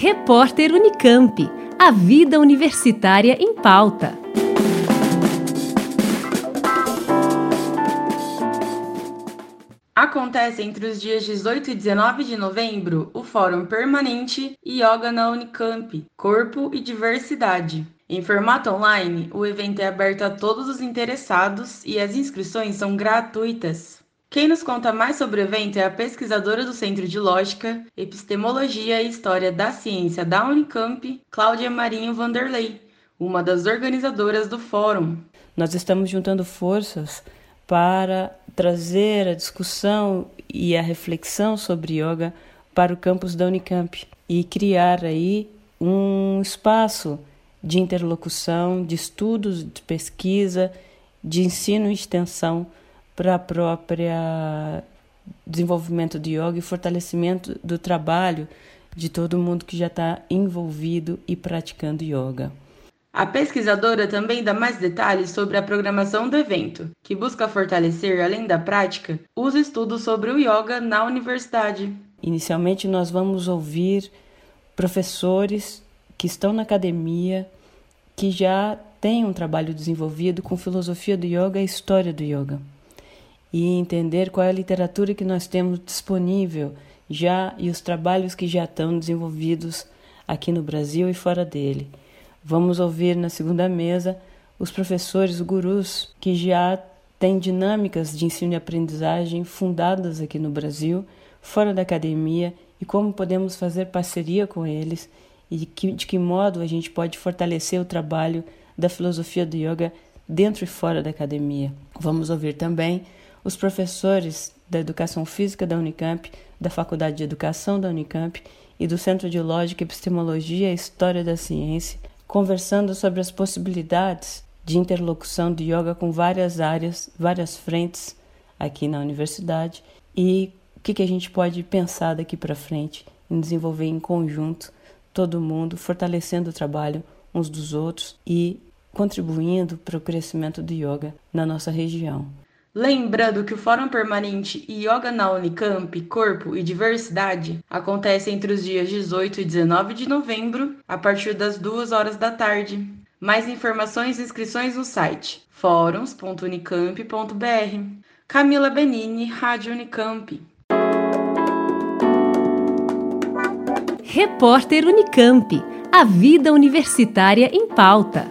Repórter Unicamp. A vida universitária em pauta. Acontece entre os dias 18 e 19 de novembro o Fórum Permanente Yoga na Unicamp Corpo e Diversidade. Em formato online, o evento é aberto a todos os interessados e as inscrições são gratuitas. Quem nos conta mais sobre o evento é a pesquisadora do Centro de Lógica, Epistemologia e História da Ciência da Unicamp, Cláudia Marinho Vanderlei, uma das organizadoras do fórum. Nós estamos juntando forças para trazer a discussão e a reflexão sobre yoga para o campus da Unicamp e criar aí um espaço de interlocução, de estudos, de pesquisa, de ensino e extensão para a própria desenvolvimento de yoga e fortalecimento do trabalho de todo mundo que já está envolvido e praticando yoga. A pesquisadora também dá mais detalhes sobre a programação do evento, que busca fortalecer, além da prática, os estudos sobre o yoga na universidade. Inicialmente, nós vamos ouvir professores que estão na academia, que já têm um trabalho desenvolvido com filosofia do yoga e história do yoga e entender qual é a literatura que nós temos disponível já e os trabalhos que já estão desenvolvidos aqui no Brasil e fora dele. Vamos ouvir na segunda mesa os professores, gurus, que já têm dinâmicas de ensino e aprendizagem fundadas aqui no Brasil, fora da academia, e como podemos fazer parceria com eles e de que, de que modo a gente pode fortalecer o trabalho da filosofia do yoga dentro e fora da academia. Vamos ouvir também os professores da Educação Física da Unicamp, da Faculdade de Educação da Unicamp e do Centro de Lógica, Epistemologia e História da Ciência, conversando sobre as possibilidades de interlocução de yoga com várias áreas, várias frentes aqui na universidade e o que, que a gente pode pensar daqui para frente em desenvolver em conjunto todo mundo, fortalecendo o trabalho uns dos outros e contribuindo para o crescimento do yoga na nossa região. Lembrando que o Fórum Permanente Yoga na Unicamp, Corpo e Diversidade acontece entre os dias 18 e 19 de novembro, a partir das 2 horas da tarde. Mais informações e inscrições no site fóruns.unicamp.br. Camila Benini, Rádio Unicamp. Repórter Unicamp. A vida universitária em pauta.